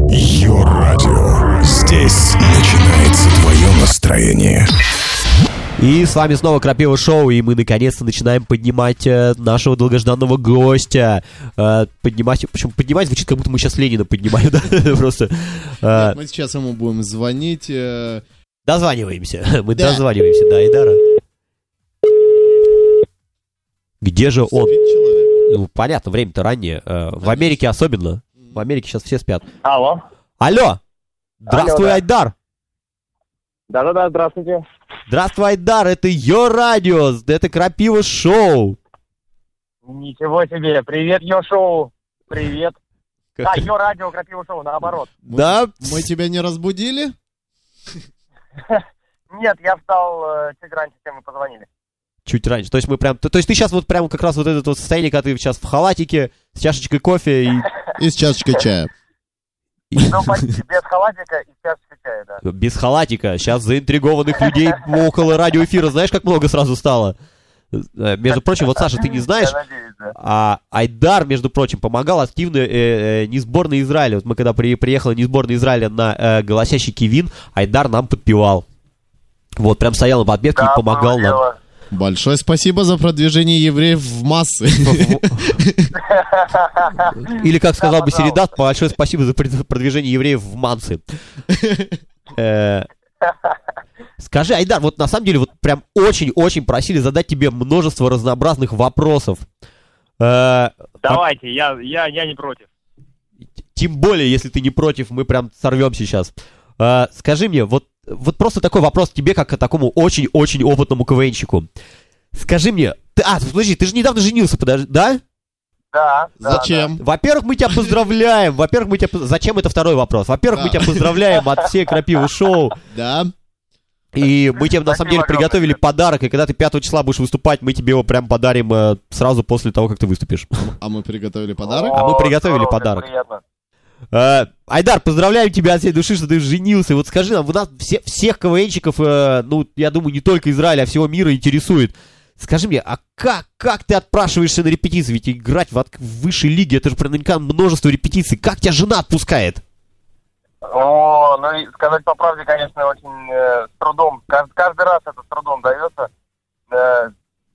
Йо-радио. Здесь начинается твое настроение. И с вами снова Крапива Шоу, и мы наконец-то начинаем поднимать э, нашего долгожданного гостя. Э, поднимать, причем поднимать звучит, как будто мы сейчас Ленина поднимаем, да? Просто э, Нет, мы сейчас ему будем звонить. э, дозваниваемся. Мы Да. дозваниваемся до Айдара. Где же он? Ну, понятно, время-то раннее. Э, В Америке особенно. В Америке сейчас все спят. Алло. Алло! Здравствуй, да. Айдар! Да-да-да, здравствуйте. Здравствуй, Айдар! Это Йо Радио! Это Крапива Шоу! Ничего себе. Привет, Йо-шоу. Привет. А, Йо-радио, Крапива шоу, наоборот. Да? Мы тебя не разбудили? Нет, я встал э, чуть раньше, чем вы позвонили. Чуть раньше. То есть мы прям... То, то есть ты сейчас вот прям как раз вот это вот состояние, когда ты сейчас в халатике, с чашечкой кофе и... И с чашечкой чая. Ну, без халатика и сейчас чая, да. Без халатика. Сейчас заинтригованных людей около радиоэфира. Знаешь, как много сразу стало? Э, Между прочим, вот, Саша, ты не знаешь, надеюсь, да. а Айдар, между прочим, помогал активно э, э, не сборной Израиля. Вот мы когда при, приехала не сборная Израиля на э, голосящий Кивин, Айдар нам подпевал. Вот, прям стоял на подбивке Да, и помогал нам. дело. Большое спасибо за продвижение евреев в массы. Или, как сказал бы. Середат, большое спасибо за продвижение евреев в Мансы. Э, Скажи, Айдар, вот на самом деле вот прям очень-очень просили задать тебе множество разнообразных вопросов. Э, Давайте, я, я, я не против. Тем более, если ты не против, мы прям сорвем сейчас. Э, Скажи мне, вот, вот просто такой вопрос тебе, как к такому очень-очень опытному КВНщику. Скажи мне, ты, а, подожди, ты же недавно женился, подожди, да? Да, да, Зачем? Во-первых, мы тебя поздравляем. Во-первых, мы тебя... Зачем это второй вопрос? Во-первых, мы Да. тебя поздравляем от всей Крапивы Шоу. Да. И мы тебе, на самом деле, приготовили подарок. И когда ты 5 числа будешь выступать, мы тебе его прям подарим э, сразу после того, как ты выступишь. А мы приготовили да. подарок. А мы приготовили подарок. Э, Айдар, поздравляем тебя от всей души, что ты женился. Вот скажи нам, у нас все, всех КВНщиков, э, ну, я думаю, не только Израиля, а всего мира интересует. Скажи мне, а как, как ты отпрашиваешься на репетиции? Ведь играть в, от- в высшей лиге, это же наверняка множество репетиций. Как тебя жена отпускает? О, ну сказать по правде, конечно, очень э, с трудом. Кажд- Каждый, раз это с трудом дается. Э,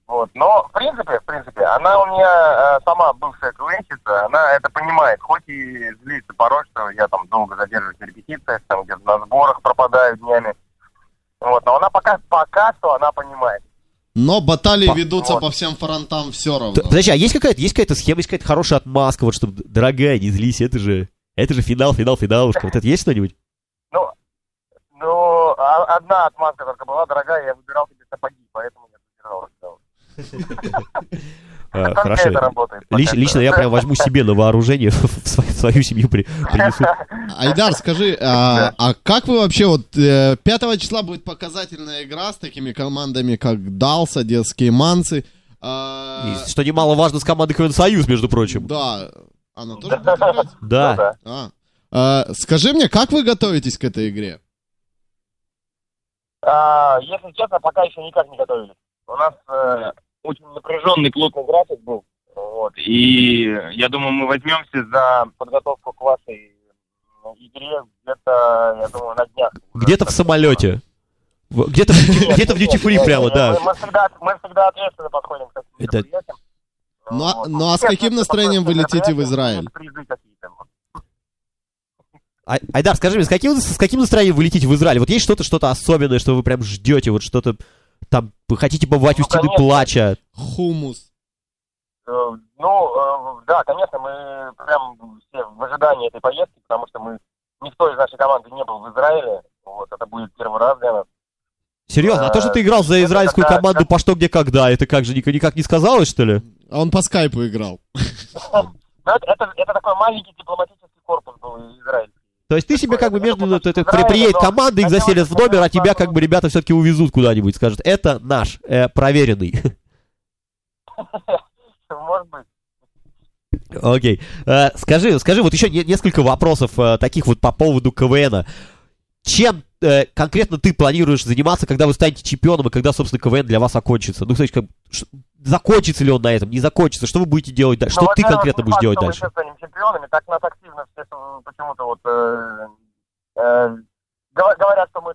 вот. Но, в принципе, в принципе, она у меня э, сама бывшая КВНщица, она это понимает, хоть и злится порой, что я там долго задерживаюсь на репетициях, там где-то на сборах пропадаю днями. Вот, но она пока, пока что она понимает. Но баталии По- ведутся Вот. по всем фронтам все Т- равно. Подожди, а есть какая-то, есть какая-то схема, есть какая-то хорошая отмазка, вот чтобы, дорогая, не злись, это же, это же финал, финал, финалушка. Вот это есть что-нибудь? Ну, ну, а- одна отмазка только была, дорогая, я выбирал тебе А, Хорошо. работает. Лич- лично я прям возьму себе на вооружение, в свою, в свою семью при- принесу. Айдар, скажи, а, а как вы вообще, вот э, 5 числа будет показательная игра с такими командами, как Далса, детские манцы. а, И, что немаловажно, с командой КВН Союз, между прочим. Да, она тоже будет играть? Ну Да. да. А. А, скажи мне, как вы готовитесь к этой игре? А, если честно, пока еще никак не готовились. У нас э, очень напряженный, плотный график был. Вот, и я думаю, мы возьмемся за подготовку к вашей м, игре где-то, я думаю, на днях. Где-то в самолете. Где-то в duty- где-то в duty free прямо, да. Мы, всегда, мы всегда ответственно подходим к таким Это- мероприятиям. Ну, а- Вот. ну, а с каким ответственно настроением вы летите в Израиль? вот. Ай- Айдар, скажи мне, с каким, с каким настроением вы летите в Израиль? Вот есть что-то, что-то особенное, что вы прям ждете, вот что-то там, вы хотите побывать у Ну, стены конечно. плача? Хумус. Э, Ну, э, да, конечно, мы прям все в ожидании этой поездки, потому что мы никто из нашей команды не был в Израиле. Вот, это будет первый раз для нас. Серьезно, а то, что ты играл за Это израильскую когда- команду по что, где, когда, это как же ник- никак не сказалось, что ли? А он по скайпу играл. Ну, это, такой маленький дипломатический корпус был израильский. То есть ты себе как бы между... Ну, Израиль, приедет команда, их заселят в номер, а тебя как бы ребята все-таки увезут куда-нибудь, скажут, это наш, э, проверенный. Может быть. Окей. Э, скажи, скажи, вот еще не- несколько вопросов э, таких вот по поводу КВНа чем э, конкретно ты планируешь заниматься, когда вы станете чемпионом и когда, собственно, КВН для вас окончится? Ну, кстати, как, ш, закончится ли он на этом, не закончится? Что вы будете делать дальше? Что ну, ты конкретно ну, будешь делать дальше? Мы станем чемпионами, так нас активно все почему-то вот э, э, говорят, что мы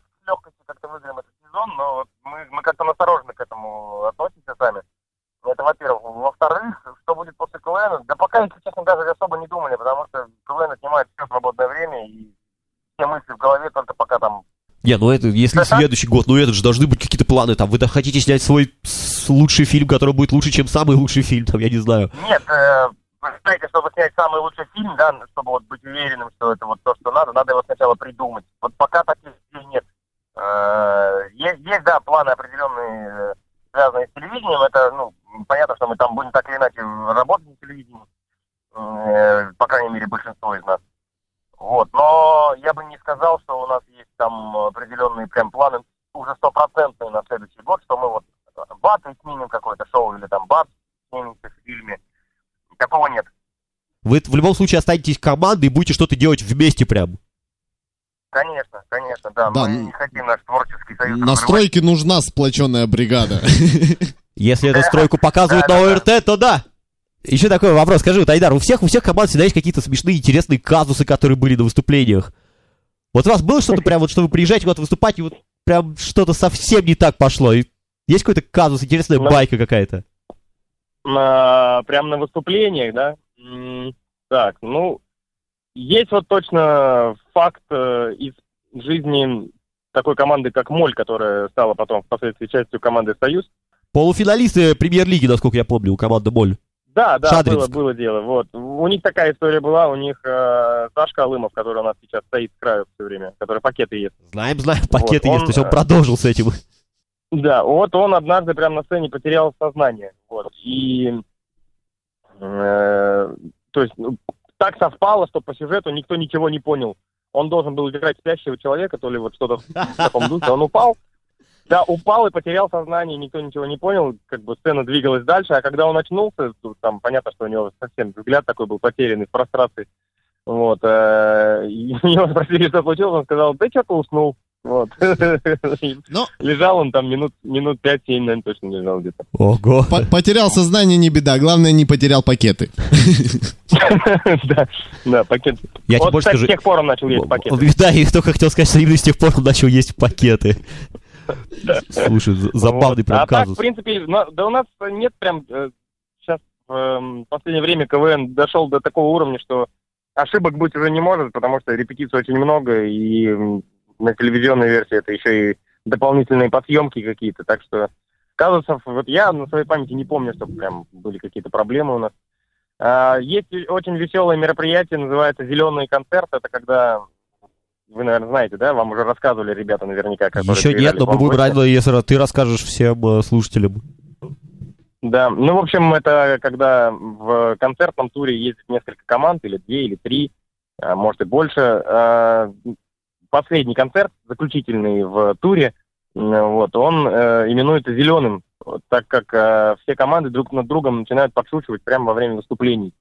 Не, ну это, если Да-да. следующий год, ну это же должны быть какие-то планы, там, вы да, хотите снять свой лучший фильм, который будет лучше, чем самый лучший фильм, там, я не знаю. Нет, э, вы знаете, чтобы снять самый лучший фильм, да, чтобы вот быть уверенным, что это вот то, что надо, надо его сначала придумать. Вот пока таких идей нет. Э, есть, есть, да, планы определенные, э, связанные с телевидением. Это, ну, понятно, что мы там будем так или иначе работать на телевидении, э, по крайней мере, большинство из нас. Вот, но я бы не сказал, что у нас есть там определенные прям планы уже стопроцентные на следующий год, что мы вот бат и снимем какое-то шоу или там бат снимемся в фильме. Такого нет. Вы в любом случае останетесь командой и будете что-то делать вместе прям. Конечно, конечно, да. Да, мы ну, не хотим наш творческий союз На стройке нужна сплоченная бригада. Если эту стройку показывают на ОРТ, то да. Еще такой вопрос. Скажи, вот, Айдар, у всех, у всех команд всегда есть какие-то смешные, интересные казусы, которые были на выступлениях. Вот у вас было что-то прям, вот что вы приезжаете куда-то выступать, и вот прям что-то совсем не так пошло? И есть какой-то казус, интересная Ну, байка какая-то? на, прям на выступлениях, да? Так, ну, есть вот точно факт э, из жизни такой команды, как Моль, которая стала потом впоследствии частью команды «Союз». Полуфиналисты премьер-лиги, насколько я помню, у команды Моль. Да, да, было, Шадринск. было дело. Вот. У них такая история была, у них э, Сашка Алымов, который у нас сейчас стоит с краю все время, который пакеты ест. Знаем, знаем, пакеты он, есть, то есть он э, продолжил с этим. Да, вот он однажды прямо на сцене потерял сознание. Вот. И э, то есть ну, так совпало, что по сюжету никто ничего не понял. Он должен был играть спящего человека, то ли вот что-то в таком духе. Он упал, да, упал и потерял сознание, никто ничего не понял, как бы сцена двигалась дальше, а когда он очнулся, там понятно, что у него совсем взгляд такой был потерянный в прострации. Вот, э, и него спросили, что случилось, он сказал, да что-то уснул. Вот. Но- Лежал он там минут, минут 5-7, наверное, точно лежал где-то. Ого. По- Потерял сознание, не беда. Главное, не потерял пакеты. Да, да, пакет. Я тебе Вот, больше кстати, скажу. с тех пор он начал есть пакеты. Да, я только хотел сказать, что именно с тех пор он начал есть пакеты. Слушай, забавный прям А так, казус. в принципе, да у нас нет прям... Сейчас в последнее время КВН дошел до такого уровня, что ошибок быть уже не может, потому что репетиций очень много, и на телевизионной версии это еще и дополнительные подъемки какие-то, так что казусов, вот я на своей памяти не помню, чтобы прям были какие-то проблемы у нас. А, есть очень веселое мероприятие, называется «Зеленый концерт», это когда, вы, наверное, знаете, да, вам уже рассказывали ребята наверняка, которые Еще нет, но мы будем рады, если ты расскажешь всем э, слушателям. Да, ну, в общем, это когда в концертном туре ездит несколько команд, или две, или три, а, может и больше. А, Последний концерт, заключительный в туре, вот, он э, именуется «Зеленым», так как э, все команды друг над другом начинают подшучивать прямо во время выступлений.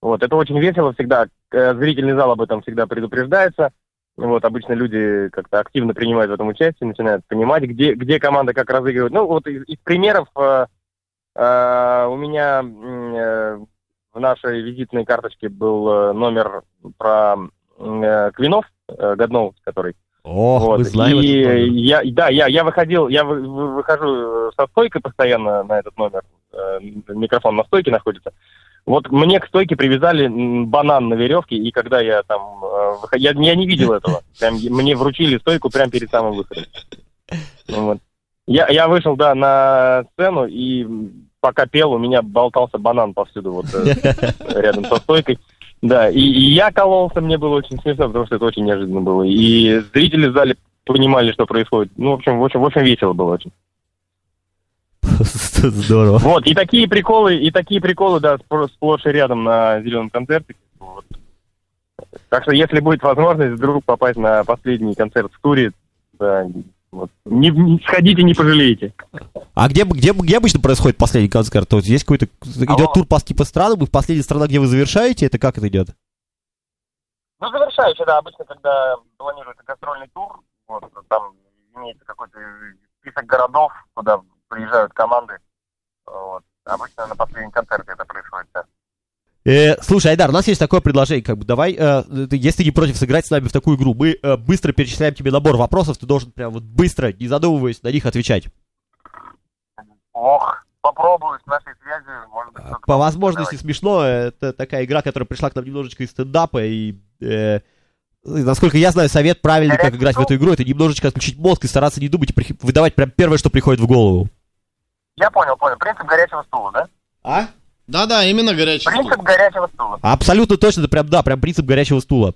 Вот, это очень весело всегда, зрительный зал об этом всегда предупреждается, вот, обычно люди как-то активно принимают в этом участие, начинают понимать, где, где команда как разыгрывает. Ну, вот из, из примеров э, э, у меня э, в нашей визитной карточке был э, номер про э, Квинов, э, Годнов, который. Ох, Вот, мы знаем и этот я, да, я, я выходил, я вы- выхожу со стойкой постоянно на этот номер, э, микрофон на стойке находится. Вот мне к стойке привязали банан на веревке, и когда я там, э, я, я не видел этого, прям мне вручили стойку прямо перед самым выходом. Ну вот. Я, я вышел, да, на сцену, и пока пел, у меня болтался банан повсюду, вот э, рядом со стойкой. Да, и, и я кололся, мне было очень смешно, потому что это очень неожиданно было. И зрители в зале понимали, что происходит. Ну, в общем, в общем, в общем весело было очень. Здорово. Вот, и такие приколы, и такие приколы, да, сплошь и рядом на зеленом концерте. Вот. Так что, если будет возможность вдруг попасть на последний концерт в туре, да, вот, не, не- сходите, не пожалеете. А где, где, где обычно происходит последний концерт? То есть есть какой-то... Идет Алло. тур по типа странам, и в последняя страна, где вы завершаете, это как это идет? Ну, завершающий, да, обычно, когда планируется гастрольный тур, вот, там имеется какой-то список городов, куда приезжают команды. Вот. Обычно на последнем концерте это происходит, да. Э, слушай, Айдар, у нас есть такое предложение, как бы давай, э, ты- если ты не против сыграть с нами в такую игру, мы э, быстро перечисляем тебе набор вопросов, ты должен прям вот быстро, не задумываясь, на них отвечать. Ох, попробую с нашей связью, может быть, что-то По возможности Давай. смешно. Это такая игра, которая пришла к нам немножечко из стендапа. И э, насколько я знаю, совет правильный, как играть в эту игру, это немножечко отключить мозг и стараться не думать и выдавать прям первое, что приходит в голову. Я понял, понял. Принцип горячего стула, да? А? Да-да, именно горячий стул. Принцип горячего стула. Абсолютно точно, это прям, да, прям принцип горячего стула.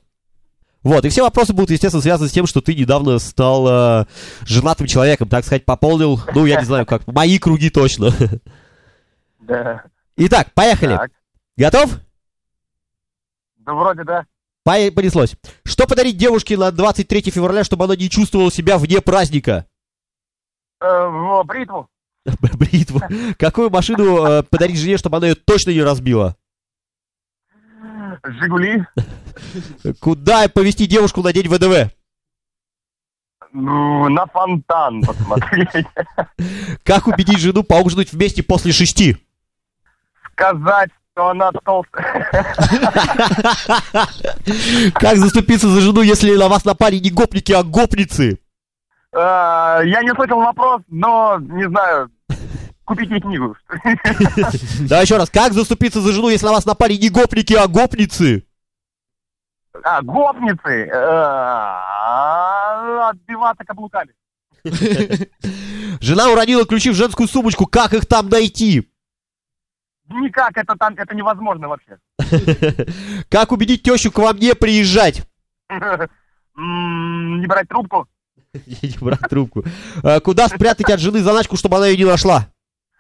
Вот, и все вопросы будут, естественно, связаны с тем, что ты недавно стал э, женатым человеком, так сказать, пополнил, ну, я не знаю, как, мои круги точно. Да. Итак, поехали. Так. Готов? Да вроде да. По- Понеслось. Что подарить девушке на 23 февраля, чтобы она не чувствовала себя вне праздника? Э, бритву. Бритву. Какую машину э, подарить жене, чтобы она ее точно не разбила? Жигули. Куда повести девушку на день ВДВ? Ну, на фонтан посмотреть. Как убедить жену поужинать вместе после шести? Сказать, что она толстая. Как заступиться за жену, если на вас напали не гопники, а гопницы? Э, Я не слышал вопрос, но, не знаю, купите книгу. Давай еще раз. Как заступиться за жену, если на вас напали не гопники, а гопницы? А, гопницы. э, Отбиваться каблуками. Жена уронила ключи в женскую сумочку. Как их там найти? Никак, это там, это невозможно вообще. Как убедить тещу к вам не приезжать? Не брать трубку. Не брать трубку. А, Куда спрятать от жены заначку, чтобы она ее не нашла?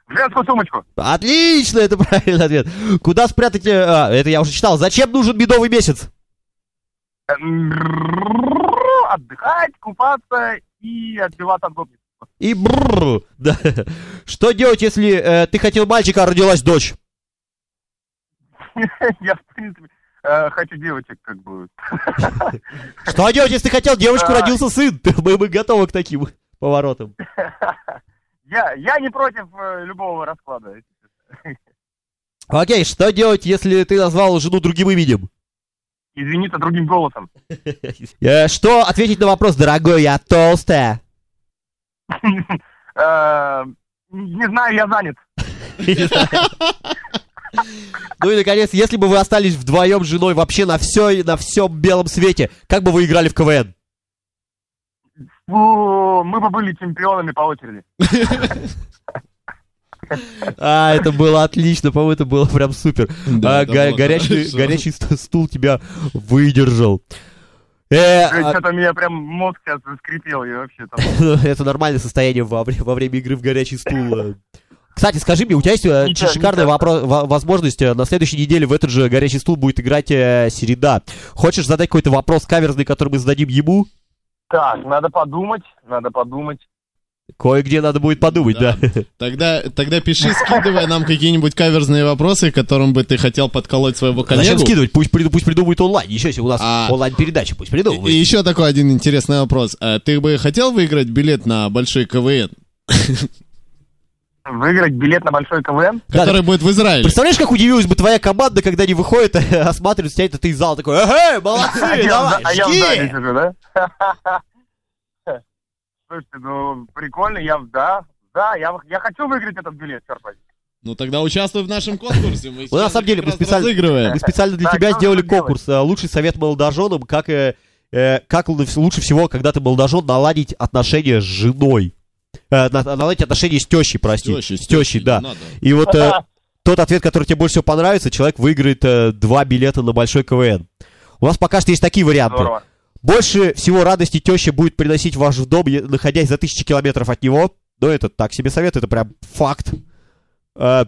В женскую сумочку. Отлично, это правильный ответ. Куда спрятать... э, а, это я уже читал. Зачем нужен медовый месяц? Отдыхать, купаться и отбиваться от гопниц. И бррр. Да. Что делать, если э, ты хотел мальчика, а родилась дочь? Я, в принципе, хочу девочек, как бы. Что делать, если ты хотел девочку, А. родился сын? Мы, мы готовы к таким поворотам. Я, я не против э, любого расклада. Окей, что делать, если ты назвал жену другим именем? Извиниться другим голосом. Э, Что ответить на вопрос, дорогой, я толстая? Э, Не знаю, я занят. Ну и, наконец, если бы вы остались вдвоем с женой вообще на все, на всем белом свете, как бы вы играли в КВН? Фу, Мы бы были чемпионами по очереди. А, это было отлично, по-моему, это было прям супер. Да, А, го- было горячий, хорошо. горячий ст- стул тебя выдержал. Э, а, Что-то меня прям мозг сейчас заскрипел, и вообще там... это нормальное состояние во, во время игры в горячий стул. Кстати, скажи мне, у тебя есть э, часто, шикарная не часто. вопро- во- возможность э, на следующей неделе в этот же горячий стул будет играть э, Середа. Хочешь задать какой-то вопрос каверзный, который мы зададим ему? Так, надо подумать, надо подумать. Кое-где надо будет подумать, да. Тогда, тогда пиши, скидывай нам какие-нибудь каверзные вопросы, которым бы ты хотел подколоть своего Зачем коллегу. скидывать? Пусть, пусть придумают онлайн. Еще себе у нас А- онлайн-передача, пусть И, придумывают. и еще такой один интересный вопрос. А Ты бы хотел выиграть билет на большой КВН, Выиграть билет на большой КВН? Да, который будет в Израиле? Представляешь, как удивилась бы твоя команда, когда они выходят, осматривают, стоят, а ты из зала такой, эй, молодцы, А давай, а я в жги!» зале сижу, да? Слушайте, ну, прикольно, я, да, да, я, я хочу выиграть этот билет, черт возьми. Ну тогда участвуй в нашем конкурсе. Мы Ну, на самом деле, мы специально-. Мы специально для тебя сделали конкурс. э, Лучший совет молодоженам, как, э, э, как лучше всего, когда ты молодожен, наладить отношения с женой. Э, на- наладить отношения с тещей, прости. Тещей, с тещей, да. надо. И вот э, тот ответ, который тебе больше всего понравится, человек выиграет э, два билета на большой КВН. У нас пока что есть такие варианты. Здорово. Больше всего радости теща будет приносить в ваш дом, находясь за тысячи километров от него. Но это так себе совет, это прям факт. Э,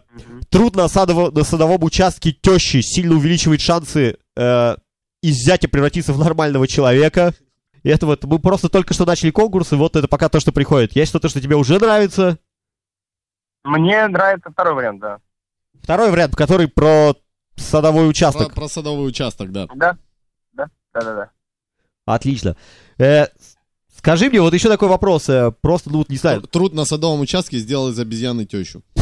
труд на, садово- на садовом участке тещи сильно увеличивает шансы э, из зятя превратиться в нормального человека. И это вот, мы просто только что начали конкурс, и вот это пока то, что приходит. Есть что-то, что тебе уже нравится. Мне нравится второй вариант, да. Второй вариант, который про садовой Про, участок. про садовый участок, да. Да, да, да, да, да. Отлично. Э, скажи мне, вот еще такой вопрос. э, просто, ну вот не знаю, Тр- Труд на садовом участке сделал из обезьяны тещу.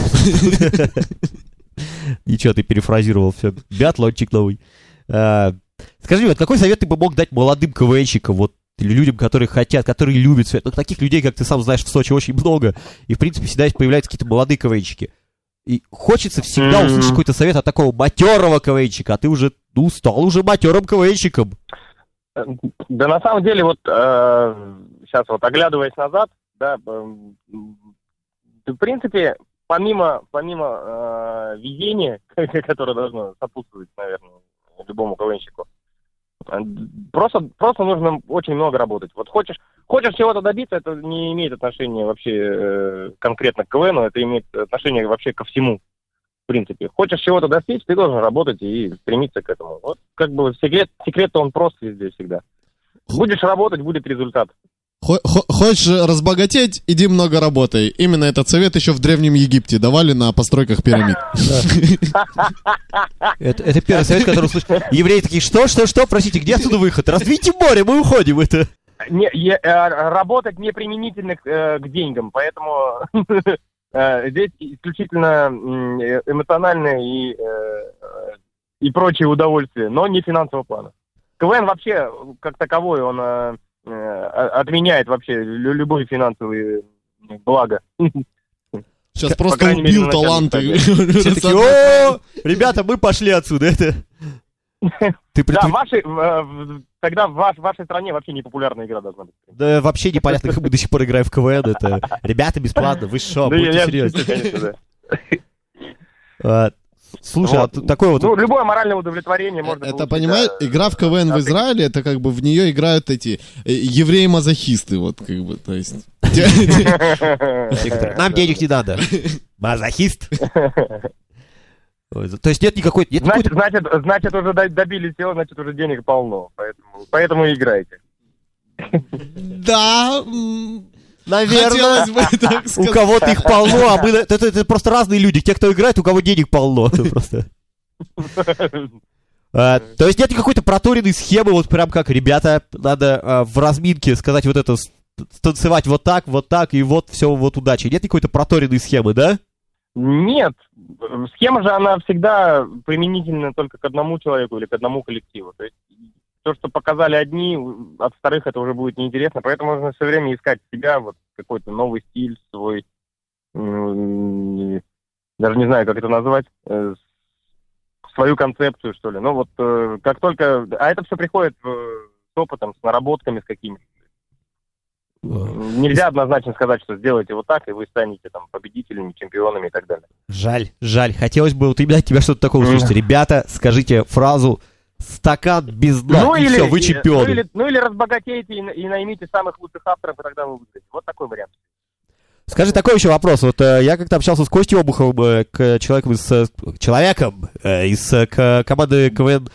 Ничего, ты перефразировал все. Биатлончик новый. А, Скажи мне, вот какой совет ты бы мог дать молодым КВНщикам, вот, людям, которые хотят, которые любят свет? Ну, таких людей, как ты сам знаешь, в Сочи очень много, и, в принципе, всегда появляются какие-то молодые КВНщики. И хочется всегда Мгм. услышать какой-то совет от такого матерого КВНчика, а ты уже, ну, стал уже матерым КВНчиком. Да на самом деле, вот сейчас вот оглядываясь назад, да, эм, в принципе, помимо, помимо э, везения, которое должно сопутствовать, наверное, любому КВНщику, э, просто, просто нужно очень много работать. Вот хочешь, хочешь чего-то добиться, это не имеет отношения вообще э, конкретно к КВНу, это имеет отношение вообще ко всему. В принципе, хочешь чего-то достичь, ты должен работать и стремиться к этому. Вот как бы секрет, секрет-то он прост везде всегда. Будешь работать, будет результат. Хо- хо- Хочешь разбогатеть, иди много работай. Именно этот совет еще в Древнем Египте давали на постройках пирамид. Это, первый совет, который услышал. Евреи такие, что, что, что, простите, где отсюда выход? Раздвиньте море, мы уходим. Это... Э, работать не применительно к, э, к деньгам, поэтому э, здесь исключительно эмоциональное и, и прочие удовольствия, но не финансового плана. КВН вообще, как таковой, он отменяет вообще лю- любые финансовые благо. Сейчас По просто мере, убил таланты. Все такие, о, ребята, мы пошли отсюда. Это... Ты Да, ты- в вашей, э, тогда в ваш- в вашей стране вообще не популярная игра должна быть. Да вообще непонятно, как мы до сих пор играем в КВН. Это ребята бесплатно, вы я- будьте серьезны. А, Слушай, а Вот. тут такой вот... Ну, любое моральное удовлетворение можно Это, получить, понимаешь, да. игра в КВН в Да, Израиле, это как бы в нее играют эти э, евреи-мазохисты, вот как бы, то есть... Нам денег не надо. Мазохист. То есть нет никакой... Нет Значит, какой-то- значит, значит, уже до- добились всего, значит, уже денег полно. Поэтому, поэтому и играйте. Да, Наверное, хотелось бы так у кого-то их полно, а мы... Это, это- это просто разные люди. Те, кто играет, у кого денег полно. Просто. А, то есть нет какой-то проторенной схемы, вот прям как, ребята, надо а, в разминке сказать вот это, станцевать вот так, вот так, и вот все, вот удачи. Нет какой-то проторенной схемы, да? Нет. Схема же, она всегда применительна только к одному человеку или к одному коллективу. То есть то, что показали одни, от вторых это уже будет неинтересно. Поэтому нужно все время искать себя, вот какой-то новый стиль, свой... Даже не знаю, как это назвать. э, свою концепцию, что ли. Ну вот э, как только... А это все приходит э, с опытом, с наработками, с какими-то. Нельзя однозначно сказать, что сделайте вот так, и вы станете там победителями, чемпионами и так далее. Жаль, жаль. Хотелось бы вот именно тебя что-то такое услышать. Ребята, скажите фразу «стакан без дна», и все, вы чемпионы. Ну или, ну или разбогатейте и, и наймите самых лучших авторов, и тогда вы выиграете. Вот такой вариант. Скажи такой еще вопрос. Вот э, я как-то общался с Костей Обуховым, э, к человеку из... э, человеком э, из э, к- команды КВН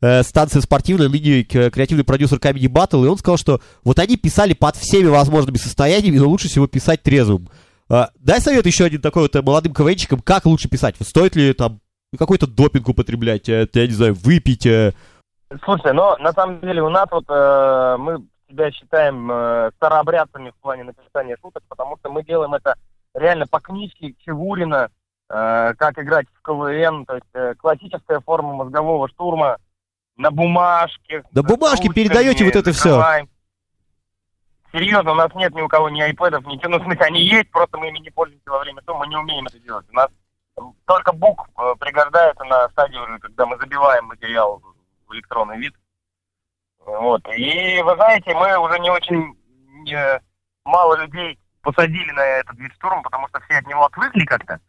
э, станции спортивной, ныне к- креативный продюсер Comedy Battle, и он сказал, что вот они писали под всеми возможными состояниями, но лучше всего писать трезвым. А, дай совет еще один такой вот э, молодым КВНчикам, как лучше писать. Стоит ли там какой-то допинг употреблять, э, я не знаю, выпить, э, Слушай, но на самом деле у нас вот э, мы себя считаем э, старообрядцами в плане написания шуток, потому что мы делаем это реально по книжке Чевурина, э, как играть в КВН, то есть э, классическая форма мозгового штурма на бумажке. На с бумажке ручками, передаете вот это закрываем. Серьезно, у нас нет ни у кого ни айпэдов, в смысле, они есть, просто мы ими не пользуемся во время того, мы не умеем это делать. У нас только бук э, пригождается на стадии уже, когда мы забиваем материал в электронный вид. Вот. И вы знаете, мы уже не очень э, мало людей посадили на этот вид штурма, потому что все от него отвыкли как-то.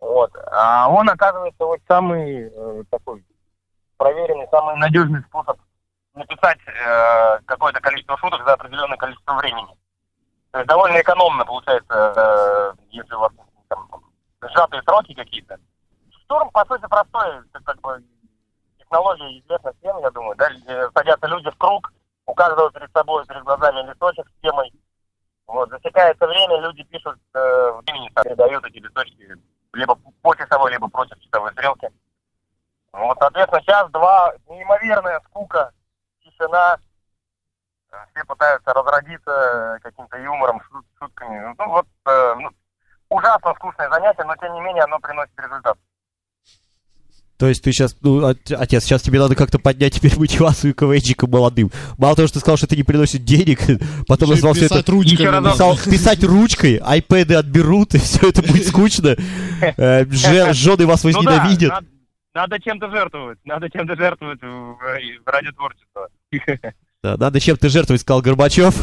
Вот. А он, оказывается, вот самый э, такой проверенный, самый надежный способ написать э, какое-то количество шуток за определенное количество времени. То есть довольно экономно получается, э, если у вас там, сжатые сроки какие-то. Штурм, по сути, простой. Как бы технология известна всем, я думаю. Да? Э, Садятся люди в круг, у каждого перед собой, перед глазами листочек с темой. Вот, засекается время, люди пишут э, времени, передают эти листочки либо по часовой, либо против часовой стрелки. Вот, соответственно, час-два, неимоверная скука, тишина. Э, Все пытаются разродиться каким-то юмором, шут- шутками. Ну, вот, э, ну, ужасно скучное занятие, но, тем не менее, оно приносит результат. То есть ты сейчас, ну, от- отец, сейчас тебе надо как-то поднять теперь мотивацию КВНчика молодым. Мало того, что ты сказал, что это не приносит денег, потом Еще назвал все это... ручками. Писал, писать ручкой, айпэды отберут, и все это будет скучно. Э, же- Жены вас Ну возненавидят. надо, чем-то жертвовать. Надо чем-то жертвовать ради творчества. Да, Надо чем-то жертвовать, сказал Горбачев.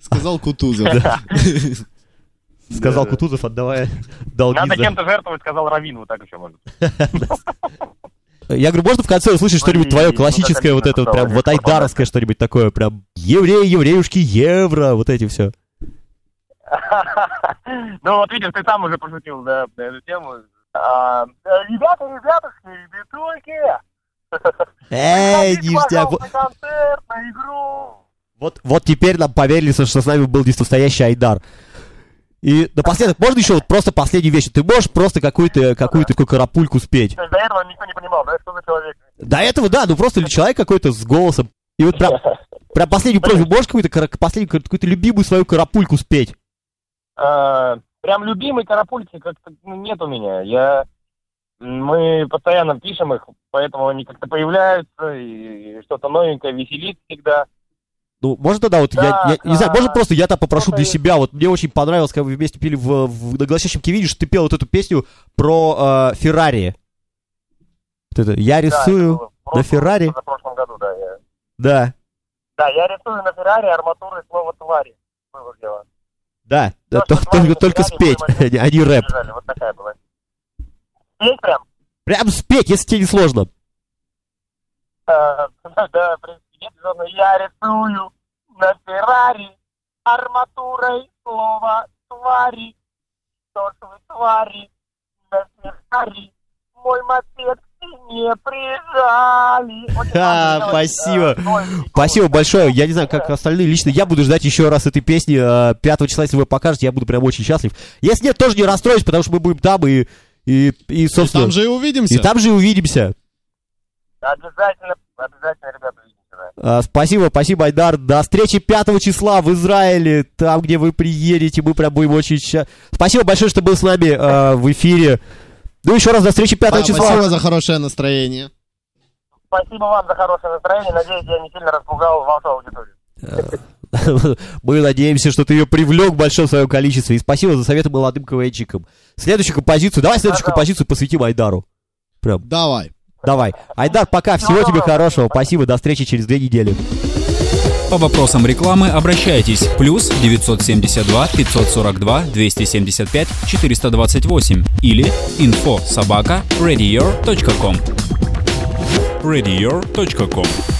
Сказал Кутузов. да. Сказал Кутузов, отдавая долги. Надо за- чем-то жертвовать, сказал Равин. Вот так еще может. Я говорю, можно в конце услышать что-нибудь твое классическое, вот это прям вот айдаровское что-нибудь такое, прям евреи, евреюшки, евро, вот эти все. Ну вот видишь, ты сам уже пошутил, да, на эту тему. А, э, Ребята, ребятушки, ребятульки, Эй, ништяк. На концерт, на игру. Вот, вот теперь нам поверили, что с нами был здесь настоящий Айдар. И напоследок, можно еще вот просто последнюю вещь? Ты можешь просто какую-то какую-то такую карапульку спеть? То есть до этого никто не понимал, да, что за человек. До этого, да, ну просто человек какой-то с голосом. И вот прям, прям последнюю просьбу, можешь какую-то, последнюю, какую-то любимую свою карапульку спеть? А, Прям любимый карапульки как-то ну, нет у меня. Я мы постоянно пишем их, поэтому они как-то появляются и что-то новенькое веселит всегда. Ну, можно тогда вот, я, Так, я- не знаю, а, можно просто я там попрошу для себя, вот мне очень понравилось, когда вы вместе пели в, в, на гласящем Кивине, что ты пел вот эту песню про э, Феррари. Вот это, я Да, рисую, в прошлом- Феррари. Прошлом году, да. Я... да, Да, я рисую на Феррари арматурой слово твари. Было дело. да, да, То, то- только, только спеть, а не- а рэп. Вот такая была. Есть прям? Прям спеть, если тебе не сложно. Э, Да, в принципе, зоны. Я рисую на Феррари арматурой слово твари. Что ж вы твари на Феррари мой мопед стене прижали. Ха, спасибо. э, Спасибо большое. Я не знаю, как остальные лично. Я буду ждать еще раз этой песни э, 5 числа, если вы покажете, я буду прям очень счастлив. Если нет, тоже не расстроюсь, потому что мы будем там и, и, и И собственно, там же и увидимся. и там же и увидимся. Обязательно, обязательно, ребята, спасибо, спасибо, Айдар. До встречи 5 числа в Израиле, там, где вы приедете. Мы прям будем очень счастливы. Спасибо большое, что был с нами э, в эфире. Ну, еще раз до встречи 5 Да, числа. Спасибо за хорошее настроение. Спасибо вам за хорошее настроение. Надеюсь, я не сильно распугал вашу аудиторию. Мы надеемся, что ты ее привлек в большом своем количестве. И спасибо за советы молодым КВНчикам. Следующую композицию. Давай следующую композицию посвятим Айдару. Прям. Давай. Давай. Айдар, пока. Всего тебе хорошего. Спасибо. До встречи через две недели. По вопросам рекламы обращайтесь. Плюс 972 542 275 428 или info собака radior.com radior.com